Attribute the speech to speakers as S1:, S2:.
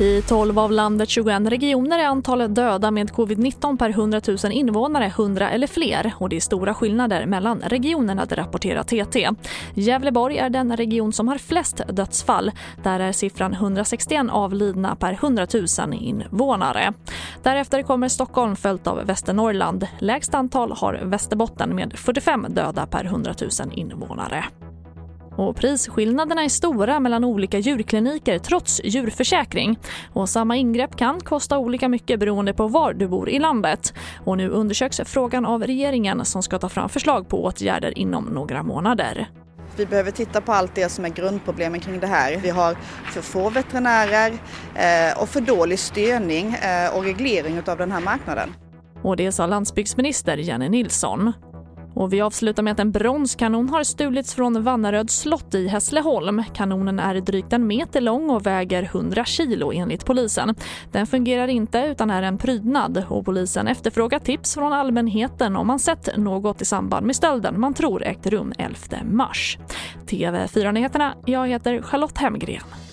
S1: I 12 av landets 21 regioner är antalet döda med covid-19 per 100 000 invånare 100 eller fler och det är stora skillnader mellan regionerna, det rapporterar TT. Gävleborg är den region som har flest dödsfall. Där är siffran 161 avlidna per 100 000 invånare. Därefter kommer Stockholm följt av Västernorrland. Lägst antal har Västerbotten med 45 döda per 100 000 invånare. Och prisskillnaderna är stora mellan olika djurkliniker trots djurförsäkring. Och samma ingrepp kan kosta olika mycket beroende på var du bor i landet. Och nu undersöks frågan av regeringen som ska ta fram förslag på åtgärder inom några månader.
S2: Vi behöver titta på allt det som är grundproblemen kring det här. Vi har för få veterinärer eh, och för dålig styrning eh, och reglering av den här marknaden.
S1: Och det sa landsbygdsminister Jenny Nilsson. Och vi avslutar med att en bronskanon har stulits från Vanneröds slott i Hässleholm. Kanonen är drygt en meter lång och väger 100 kilo enligt polisen. Den fungerar inte utan är en prydnad och polisen efterfrågar tips från allmänheten om man sett något i samband med stölden man tror ägt rum 11 mars. TV4-nyheterna, jag heter Charlotte Hemgren.